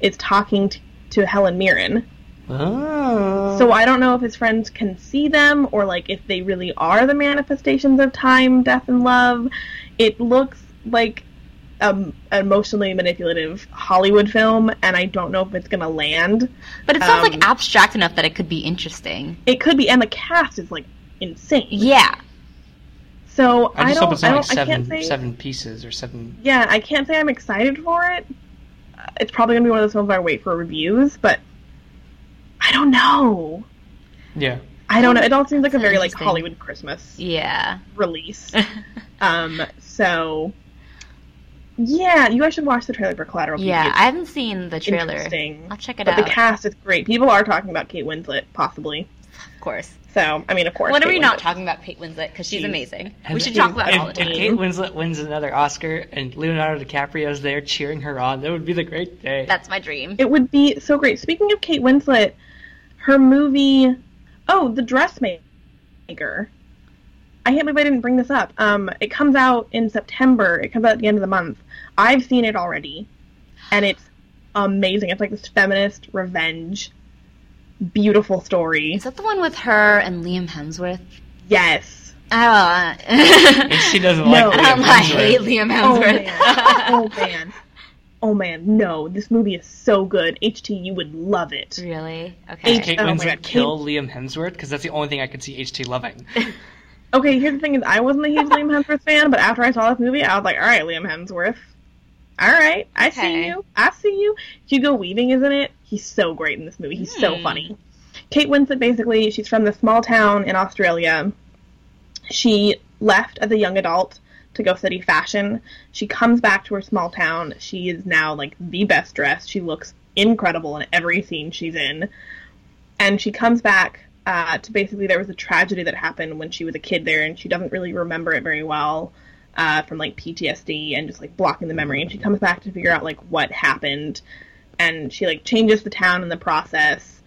is talking to, to Helen Mirren. Oh. So I don't know if his friends can see them or like if they really are the manifestations of time, death, and love. It looks like um, an emotionally manipulative Hollywood film, and I don't know if it's gonna land. But it sounds um, like abstract enough that it could be interesting. It could be, and the cast is like insane. Yeah. So I I, just don't. hope it's I not don't. like I can't seven say. seven pieces or seven. Yeah, I can't say I'm excited for it. Uh, It's probably gonna be one of those films where I wait for reviews, but I don't know. Yeah. I don't know. It all seems like a very like. Hollywood Christmas Yeah. release. Um, so yeah, you guys should watch the trailer for Collateral yeah, It's I haven't seen the trailer. interesting. I'll check it But out. the cast is great. People are talking about Kate Winslet, possibly. of course. So, I mean, of course. When are Kate we not talking about Kate Winslet? Because she's She's- amazing. We should talk about it if, all the if. Kate Winslet wins another Oscar and Leonardo DiCaprio's there cheering her on, that would be the great day. That's my dream. It would be so great. Speaking of Kate Winslet, her movie, oh, The Dressmaker. I can't believe I didn't bring this up. Um, it comes out in September. It comes out at the end of the month. I've seen it already, and it's amazing. It's like this feminist revenge, beautiful story. Is that the one with her and Liam Hemsworth? Yes. Oh, And she doesn't No. like I Liam don't like- Hemsworth. hate Liam Oh Hemsworth. man. oh man. Oh man. No, this movie is so good. HT, you would love it. really? Okay. H- Kate Oh my Winslet God, kill Liam Hemsworth? Because that's the only thing I could see HT loving. Okay, here's the thing: is I wasn't a huge Liam Hemsworth fan, but after I saw this movie, I was like, "All right, Liam Hemsworth. All right, I see you. I see you." Hugo Weaving is in it. He's so great in this movie. He's so Hmm. funny. Kate Winslet, basically, she's from the small town in Australia. She left as a young adult to go study fashion. She comes back to her small town. She is now like the best dressed. She looks incredible in every scene she's in. And she comes back uh, to basically there was a tragedy that happened when she was a kid there, and she doesn't really remember it very well uh, from like PTSD and just like blocking the memory. And she comes back to figure out like what happened, and she like changes the town in the process.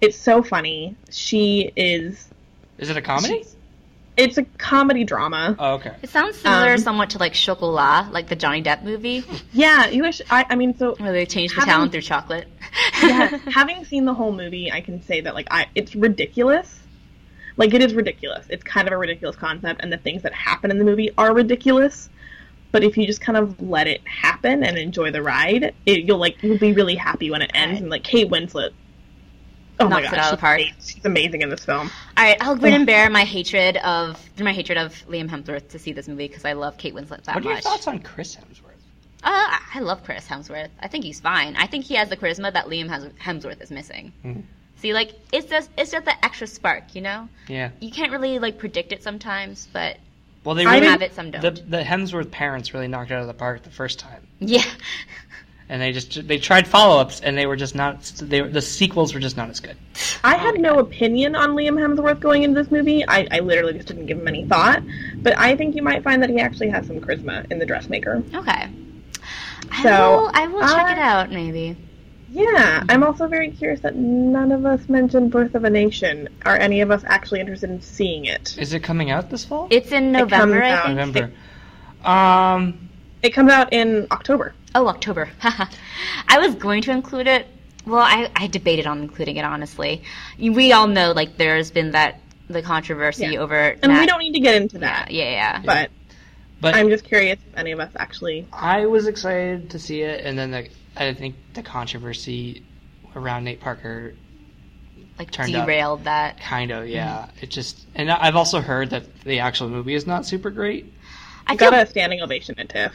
It's so funny. She is. Is it a comedy? It's a comedy drama. Oh, okay. It sounds similar Um, somewhat to like Chocolat, like the Johnny Depp movie, Yeah, you wish. I, I mean, so where they changed the Having- town through chocolate. yeah, having seen the whole movie, I can say that like I, it's ridiculous. Like it is ridiculous. It's kind of a ridiculous concept, and the things that happen in the movie are ridiculous. But if you just kind of let it happen and enjoy the ride, it, you'll like you'll be really happy when it ends. Right. And like Kate Winslet, oh my gosh, out of she's, she's amazing in this film. All right, I'll grin and bear my hatred of my hatred of Liam Hemsworth to see this movie because I love Kate Winslet that much. What are your much. thoughts on Chris Hemsworth? Uh, I love Chris Hemsworth. I think he's fine. I think he has the charisma that Liam Hems- Hemsworth is missing. Mhm. See, like it's just it's just the extra spark, you know. Yeah. You can't really like predict it sometimes, but Well, they I really have it, some the don't. the Hemsworth parents really knocked it out of the park the first time. yeah, and they just they tried follow ups, and they were just not. They were, the sequels were just not as good. I had no opinion on Liam Hemsworth going into this movie. I, I literally just didn't give him any thought. But I think you might find that he actually has some charisma in The Dressmaker. Okay. I So, will, I will check I- it out, maybe. Yeah, I'm also very curious that none of us mentioned Birth of a Nation. Are any of us actually interested in seeing it? Is it coming out this fall? It's in It November, comes I out- think. November. Um, It comes out in October. Oh, October. I was going to include it. Well, I, I debated on including it, honestly. We all know, like, there's been that, the controversy Yeah. over And Nat- we don't need to get into Yeah, that. yeah, yeah. But but I'm just curious if any of us actually. I was excited to see it, and then the, I think the controversy around Nate Parker Like, turned out- derailed that. kind of yeah. It just and I've also heard that the actual movie is not super great I feel, Got a standing ovation at TIFF.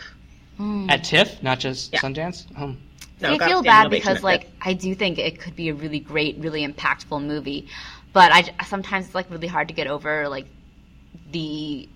Mm. at TIFF, not just Yeah. Sundance. Um, No, I feel bad because, like, TIFF. I do think it could be a really great, really impactful movie, but I sometimes it's like really hard to get over like the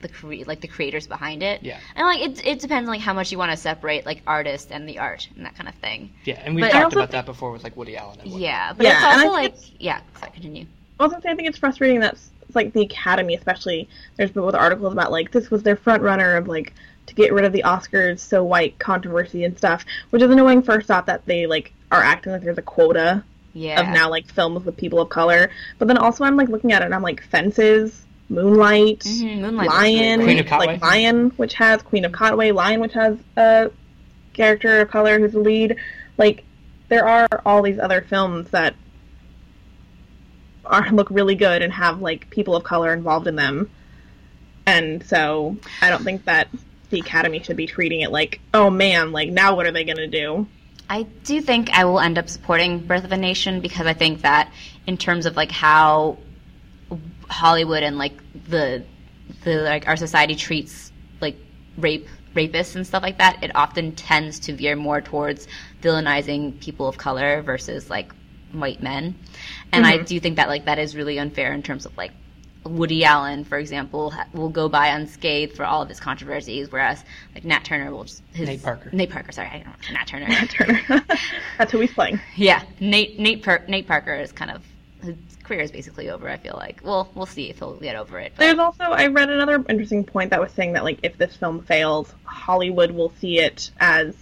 the cre- like the creators behind it. Yeah. and like it it depends on like how much you want to separate like artist and the art and that kind of thing. yeah, and we've But I talked also about that before with like Woody Allen. And. Yeah, but Yeah, it's and I also think like yeah. Sorry, continue. also I think it's frustrating that it's like the Academy, especially. There's been with articles about like this was their front runner of like to get rid of the Oscars so white controversy and stuff, which is annoying. First off, that they like are acting like there's a quota Yeah. of now like films with people of color, but then also I'm like looking at it and I'm like Fences, Moonlight, Mhm, Moonlight Lion, Queen of Katwe. like Lion, which has Queen of Katwe, Lion, which has a character of color who's the lead. Like there are all these other films that are look really good and have like people of color involved in them. And so I don't think that the Academy should be treating it like, oh man, like now what are they gonna do? I do think I will end up supporting Birth of a Nation because I think that in terms of like how Hollywood and like the the like our society treats like rape rapists and stuff like that, it often tends to veer more towards villainizing people of color versus like white men. And I mm-hmm. do think that like that is really unfair in terms of like Woody Allen, for example, ha- will go by unscathed for all of his controversies, whereas like Nat Turner will just his, Nate Parker. Nate Parker, sorry, I don't know, Nat Turner. Turner. That's who he's playing. Yeah, Nate Nate per- Nate Parker is kind of his career is basically over. I feel like. Well, we'll see if he'll get over it. but- There's also I read another interesting point that was saying that like if this film fails, Hollywood will see it as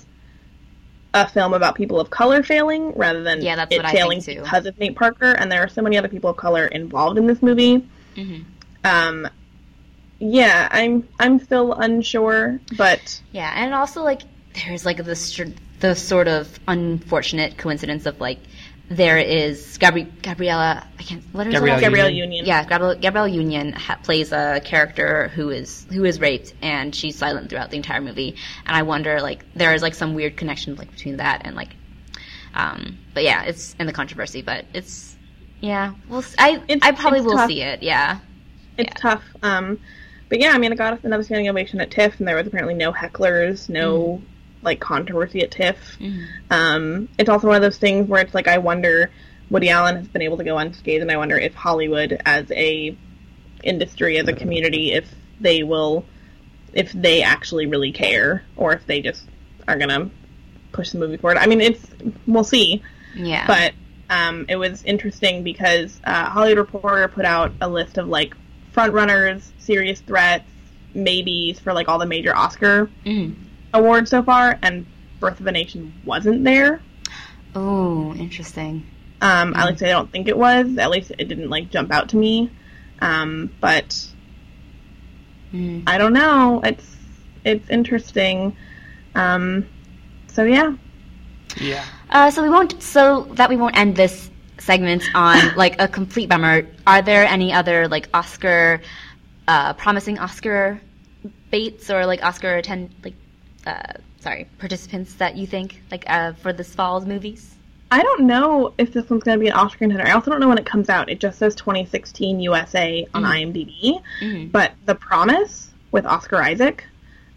a film about people of color failing rather than Yeah, that's it what I failing think, too. because of Nate Parker. And there are so many other people of color involved in this movie. Mhm. Um, yeah, I'm I'm still unsure, but Yeah, and also like there's like the str- the sort of unfortunate coincidence of like there is Gabri- Gabriella. I can't. What is her Gabrielle last- Gabrielle Union. Union. Yeah, Gabrielle, Gabrielle Union ha- plays a character who is who is raped, and she's silent throughout the entire movie. And I wonder, like, there is like some weird connection like between that and like, um, but yeah, it's in the controversy, but it's yeah, we'll. s- I It's- I probably will tough. see it. Yeah, it's Yeah. tough. Um, but yeah, I mean, I got another standing ovation at TIFF, and there was apparently no hecklers, no like controversy at TIFF. Mhm. Um, it's also one of those things where it's like I wonder Woody Allen has been able to go unscathed, and I wonder if Hollywood, as a industry, as a community, if they will, if they actually really care, or if they just are gonna push the movie forward. I mean, it's we'll see, yeah. but um, it was interesting because uh, Hollywood Reporter put out a list of like front runners, serious threats, maybes for like all the major Oscar Mhm. Awards so far, and Birth of a Nation wasn't there. Oh, interesting. Um, I like to say I don't think it was. At least it didn't like jump out to me. Um, but Mm. I don't know. It's it's interesting. Um, so yeah, Yeah. Uh, so we won't. So that we won't end this segment on like a complete bummer. Are there any other like Oscar, uh, promising Oscar baits or like Oscar attend like, uh, sorry, participants that you think like uh, for this fall's movies? I don't know if this one's going to be an Oscar contender. I also don't know when it comes out. It just says 2016 USA on IMDb. Mhm. But The Promise with Oscar Isaac,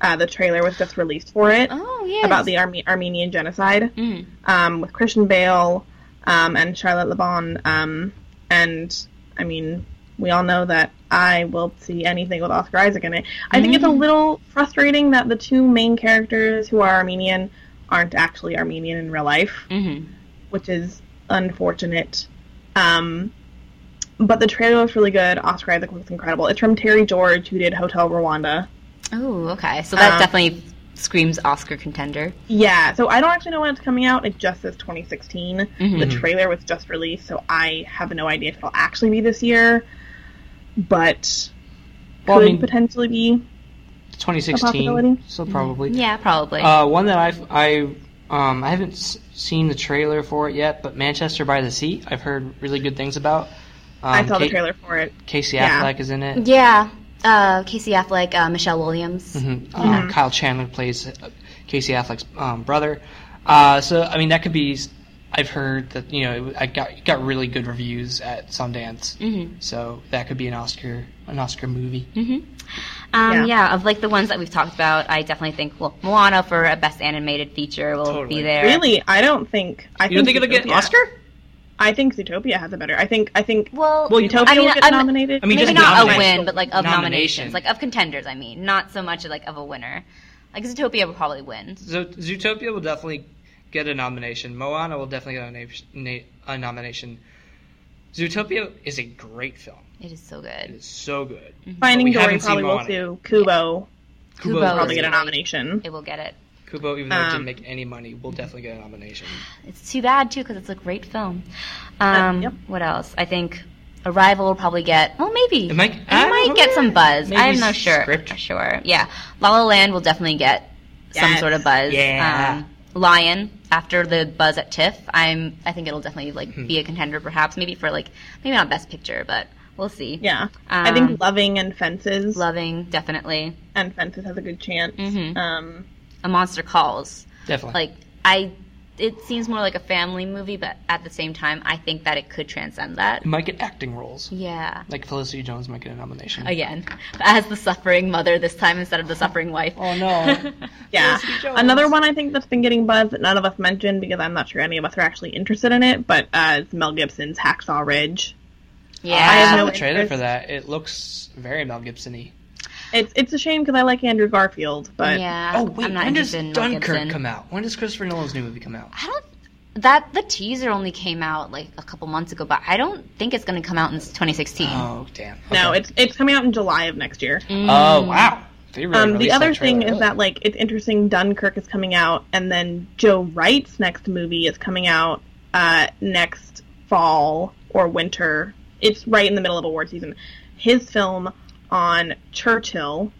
uh, the trailer was just released for it Oh yeah. about the Arme- Armenian genocide. Mm. um, with Christian Bale um, and Charlotte Le Bon. Um, and I mean, we all know that I will see anything with Oscar Isaac in it. I think it's a little frustrating that the two main characters who are Armenian aren't actually Armenian in real life, hmm which is unfortunate. Um, but the trailer looks really good. Oscar Isaac looks incredible. It's from Terry George, who did Hotel Rwanda. Oh, okay. So that Uh, definitely screams Oscar contender. Yeah, so I don't actually know when it's coming out. It just says 2016. Mhm. The trailer was just released, so I have no idea if it'll actually be this year. But Well, I could mean- potentially be. 2016, possibility? so probably. Yeah, probably. Uh, one that I've, I um I haven't s- seen the trailer for it yet, but Manchester by the Sea I've heard really good things about. Um, I saw the trailer for it. Casey Yeah. Affleck is in it. yeah. Uh, Casey Affleck, uh, Michelle Williams. Mhm. Uh, Kyle Chandler plays uh, Casey Affleck's um, brother. Uh, so I mean that could be. I've heard that you know I got got really good reviews at Sundance, Mhm. so that could be an Oscar an Oscar movie. hmm Um, Yeah. yeah. of like the ones that we've talked about, I definitely think well, Moana for a best animated feature will Totally. be there. Really, I don't think. I You don't think it'll get an Oscar? I think Zootopia has a better. I think. I think. Well, Will Zootopia I mean, will get I'm- nominated? I mean, maybe just not a win, but like of Nomination. nominations, like of contenders. I mean, not so much like of a winner. Like Zootopia will probably win. So Zootopia will definitely get a nomination. Moana will definitely get a, na- na- a nomination. Zootopia is a great film. It is so good. It is so good. Finding Dory haven't probably will too. Kubo Kubo will probably get a nomination. It will get it. Kubo, even though it Um, didn't make any money, will definitely get a nomination. It's too bad too because it's a great film. Um, yep. What else? I think Arrival will probably get. Well, maybe It might- It I might get some buzz. Maybe I'm not sure. script. Sure. Yeah. La La Land will definitely get some sort of buzz. Yeah. Um, Lion after the buzz at TIFF, I'm. I think it'll definitely like Hmm. be a contender, perhaps maybe for like maybe not Best Picture, but we'll see. Yeah, I Um, think Loving and Fences Loving definitely. and Fences has a good chance. Mhm. Um, A Monster Calls. Definitely. Like I. It seems more like a family movie, but at the same time, I think that it could transcend that. it might get acting roles. Yeah. Like Felicity Jones might get a nomination. again as the suffering mother this time instead of the suffering wife. Oh no. yeah, Jones. another one I think that's been getting buzz that none of us mentioned because I'm not sure any of us are actually interested in it. But uh, it's Mel Gibson's Hacksaw Ridge. yeah, I have saw no the trailer interest. for that. It looks very Mel Gibson-y. It's it's a shame because I like Andrew Garfield, but yeah. Oh wait, I'm not when does interested in Mel Dunkirk come out? When does Christopher Nolan's new movie come out? I don't. That the teaser only came out like a couple months ago, but I don't think it's going to come out in 2016. Oh damn. no, it's it's coming out in July of next year. Mm. Oh wow. They really Um, the other that thing trailer is that like it's interesting. Dunkirk is coming out, and then Joe Wright's next movie is coming out uh, next fall or winter. It's right in the middle of award season. His film on Churchill,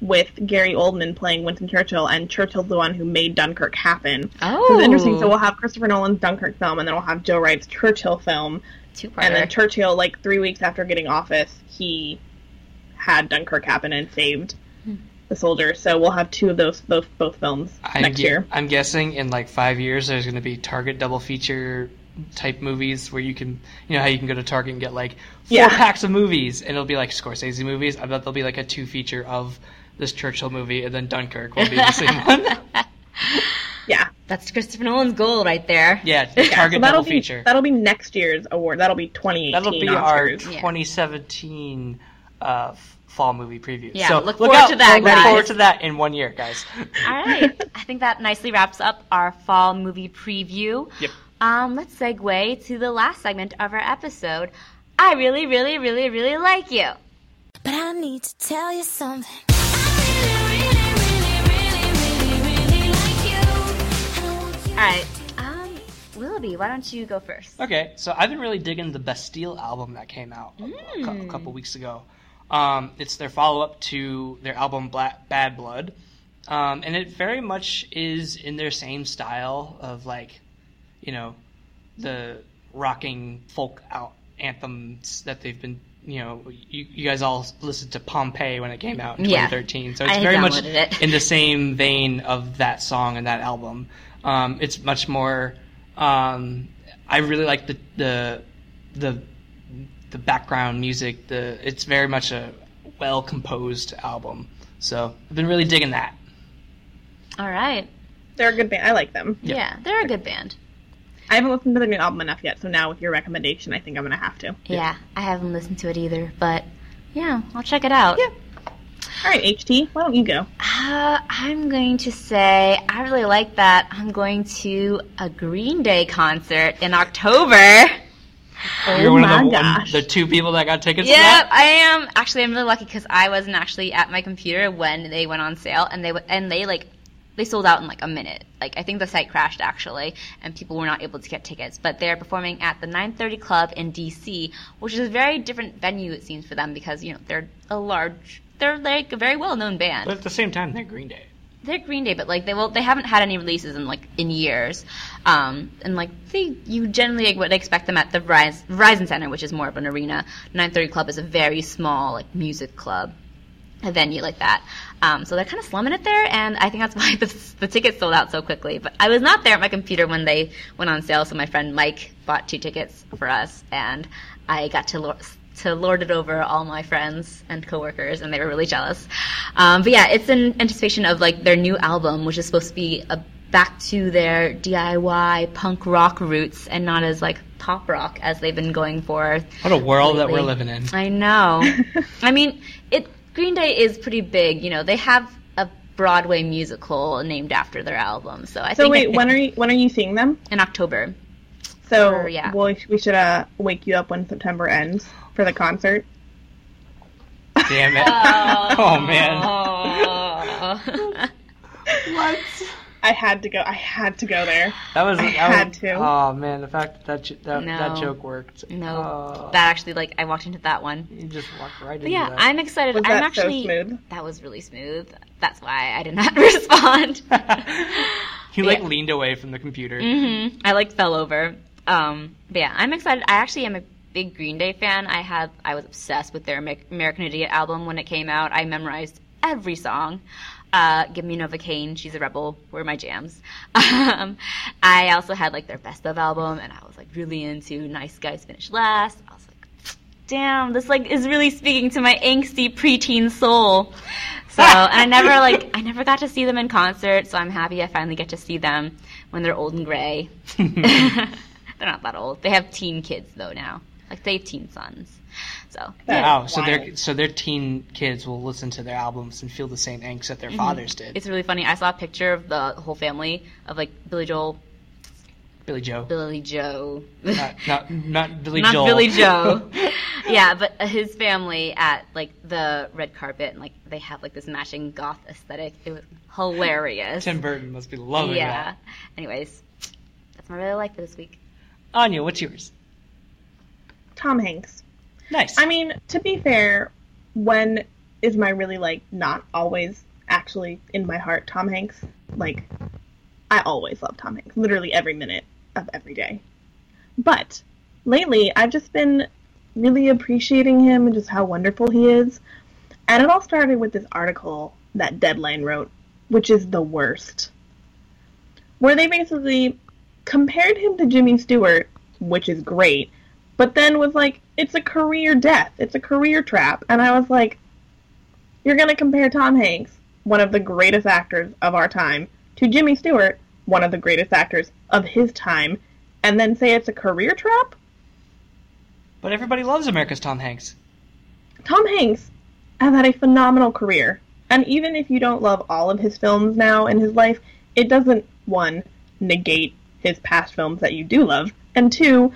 with Gary Oldman playing Winston Churchill, and Churchill's the one who made Dunkirk happen. Oh, So it's interesting. So we'll have Christopher Nolan's Dunkirk film, and then we'll have Joe Wright's Churchill film, two and then. Churchill, like three weeks after getting office, he had Dunkirk happen and saved hmm. the soldiers. So we'll have two of those both both films I'm next gu- year. I'm guessing in like five years there's going to be Target double feature type movies where you can, you know, how you can go to Target and get like four Yeah. packs of movies, and it'll be like Scorsese movies. I bet there'll be like a two feature of this Churchill movie, and then Dunkirk will be the same one. Yeah, That's Christopher Nolan's goal right there. Yeah, yeah. Target so that'll double be feature. that'll be next year's award. That'll be 2018 That'll be our Oscars. Yeah. 2017 uh, fall movie preview. Yeah, so look look forward out, to that, Look guys. forward to that in one year, guys. All right. I think that nicely wraps up our fall movie preview. Yep. Um, let's segue to the last segment of our episode. I really, really, really, really like you. But I need to tell you something. All right. Um, Willoughby, why don't you go first? Okay, so I've been really digging the Bastille album that came out a, a cou- a couple weeks ago. Um, it's their follow up to their album Black, Bad Blood, um, and it very much is in their same style of like, you know, the rocking folk out anthems that they've been. You know, you, you guys all listened to Pompeii when it came out in 2013 Yeah. 2013, so it's I very much it. in the same vein of that song and that album. Um, it's much more. Um, I really like the the the the background music. The it's very much a well composed album. So I've been really digging that. All right. They're a good band. I like them. Yep. Yeah, they're a good band. I haven't listened to the new album enough yet, so now with your recommendation, I think I'm gonna have to. Yeah, I haven't listened to it either, but yeah, I'll check it out. Yeah. All right, HT, why don't you go? Uh, I'm going to say I really like that. I'm going to a Green Day concert in October. Oh You're one of my the, one, gosh. the two people that got tickets. to Yep, that? I am. Actually, I'm really lucky because I wasn't actually at my computer when they went on sale, and they and they like they sold out in like a minute. Like I think the site crashed actually, and people were not able to get tickets. But they're performing at the 9:30 Club in DC, which is a very different venue it seems for them because you know they're a large, they're like a very well-known band. But at the same time, they're Green Day. they're Green Day, but like they will, they haven't had any releases in like in years, um, and like they, you generally would expect them at the Verizon, Verizon Center, which is more of an arena. 930 Club is a very small like music club, a venue like that. Um, so they're kind of slumming it there, and I think that's why the, the tickets sold out so quickly. But I was not there at my computer when they went on sale, so my friend Mike bought two tickets for us, and I got to. Lo- to lord it over all my friends and coworkers, and they were really jealous. Um, but yeah, it's in anticipation of like their new album, which is supposed to be a back to their DIY punk rock roots and not as like pop rock as they've been going for. What a world that we're living in. I know. I mean, it Green Day is pretty big. You know, they have a Broadway musical named after their album. So I So think wait, when are you when are you seeing them? in October. So Or, yeah. well, we should uh, wake you up when September ends for the concert. Damn it. oh man. Oh. What? I had to go. I had to go there. That was. I that had was, to. Oh man, the fact that that, j- that, that joke worked. no, Oh, that actually like I walked into that one. you just walked right But into yeah, that. I'm excited. Was I'm that actually so smooth? that was really smooth. That's why I did not respond. he like Yeah. leaned away from the computer. hmm I like fell over. Um, but yeah, I'm excited. I actually am a big Green Day fan. I had I was obsessed with their American Idiot album when it came out. I memorized every song. Uh, Give Me Novocaine, She's a Rebel were my jams. Um, I also had like their Best of album, and I was like really into Nice Guys Finish Last. I was like, damn, this like is really speaking to my angsty preteen soul. So, and I never like I never got to see them in concert, so I'm happy I finally get to see them when they're old and gray. they're not that old. They have teen kids though now. Like they have teen sons. So That Wow, is so their so their teen kids will listen to their albums and feel the same angst that their mm-hmm. fathers did. it's really funny. I saw a picture of the whole family of like Billy Joel, Billie Joe, Billie Joe, not not not Billy not Joel. Billie Joe. yeah, but uh, his family at like the red carpet and like they have like this matching goth aesthetic. It was hilarious. Tim Burton must be loving yeah. that. Anyways, that's my really like for this week. Anya, what's yours? Tom Hanks. Nice. I mean, to be fair, when is my really like not always actually in my heart Tom Hanks? Like, I always love Tom Hanks, literally every minute of every day. But lately, I've just been really appreciating him and just how wonderful he is. And it all started with this article that Deadline wrote, which is the worst, where they basically compared him to Jimmy Stewart, which is great, but then was like, it's a career death. It's a career trap. And I was like, you're going to compare Tom Hanks, one of the greatest actors of our time, to Jimmy Stewart, one of the greatest actors of his time, and then say it's a career trap? but everybody loves America's Tom Hanks. Tom Hanks has had a phenomenal career. And even if you don't love all of his films now in his life, it doesn't, one, negate his past films that you do love, and two,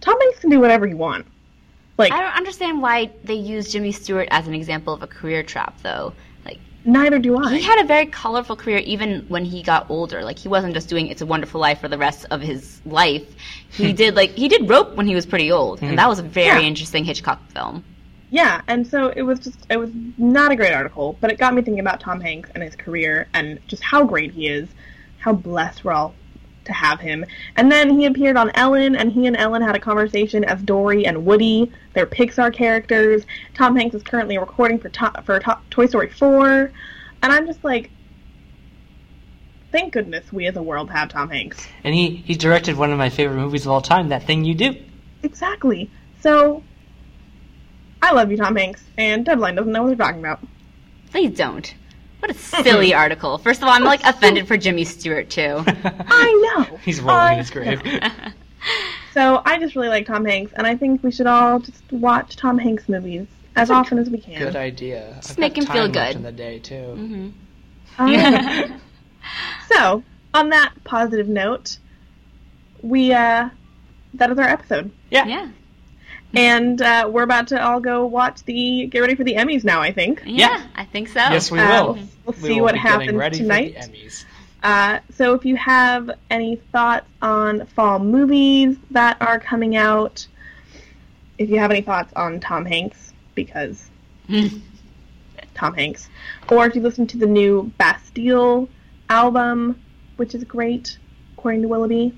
Tom Hanks can do whatever he wants. Like, I don't understand why they use Jimmy Stewart as an example of a career trap, though. Like, neither do I. he had a very colorful career even when he got older. Like, he wasn't just doing It's a Wonderful Life for the rest of his life. He hmm. did, like, he did Rope when he was pretty old, and hmm. that was a very Yeah. interesting Hitchcock film. Yeah, and so it was just it was not a great article, but it got me thinking about Tom Hanks and his career and just how great he is, how blessed we're all to have him. And then he appeared on Ellen, and he and Ellen had a conversation as Dory and Woody, their Pixar characters. Tom Hanks is currently recording for to- for to- Toy Story 4, and I'm just like, thank goodness we as a world have Tom Hanks. And he, he directed one of my favorite movies of all time, That Thing You Do. Exactly. So, I love you, Tom Hanks, and Deadline doesn't know what they're talking about. Please don't. What a silly article. First of all, I'm, like, offended for Jimmy Stewart, too. I know. He's rolling I in his grave. So I just really like Tom Hanks, and I think we should all just watch Tom Hanks movies as often as we can. Good idea. Just I've make him feel time left good. in the day too. hmm Alright. so, on that positive note, we uh, that is our episode, Yeah. yeah. And uh, we're about to all go watch the get ready for the Emmys now. I think. yeah, I think so. Yes, we Uh, will. we'll- we'll We see will what be happens ready tonight. For the Emmys. Uh, so if you have any thoughts on fall movies that are coming out, if you have any thoughts on Tom Hanks, because Tom Hanks, or if you listen to the new Bastille album, which is great, according to Willoughby.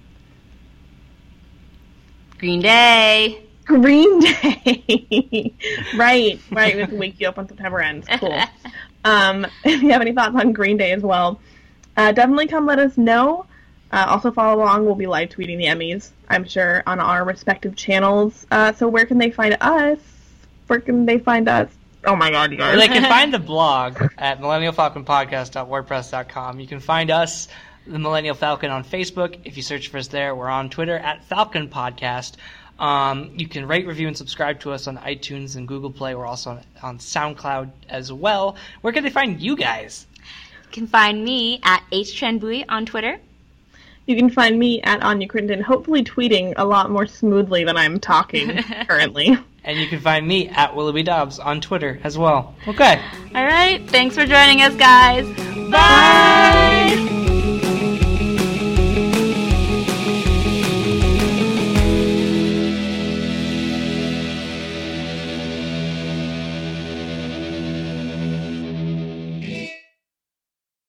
Green Day. Green Day. right, right. We have to wake you up when September ends. Cool. Um, if you have any thoughts on Green Day as well, uh, definitely come let us know. Uh, also follow along. We'll be live tweeting the Emmys, I'm sure, on our respective channels. Uh, so where can they find us? Where can they find us? Oh my god, you guys. they can find the blog at millennialfalconpodcast.wordpress.com. You can find us, the Millennial Falcon, on Facebook. If you search for us there, we're on Twitter at Falcon Podcast. Um, you can rate, review, and subscribe to us on iTunes and Google Play. We're also on, on SoundCloud as well. Where can they find you guys? You can find me at HTrendBui on Twitter. You can find me at Anya Crittenden, hopefully tweeting a lot more smoothly than I'm talking currently. And you can find me at Willoughby Dobbs on Twitter as well. Okay. All right. Thanks for joining us, guys. Bye.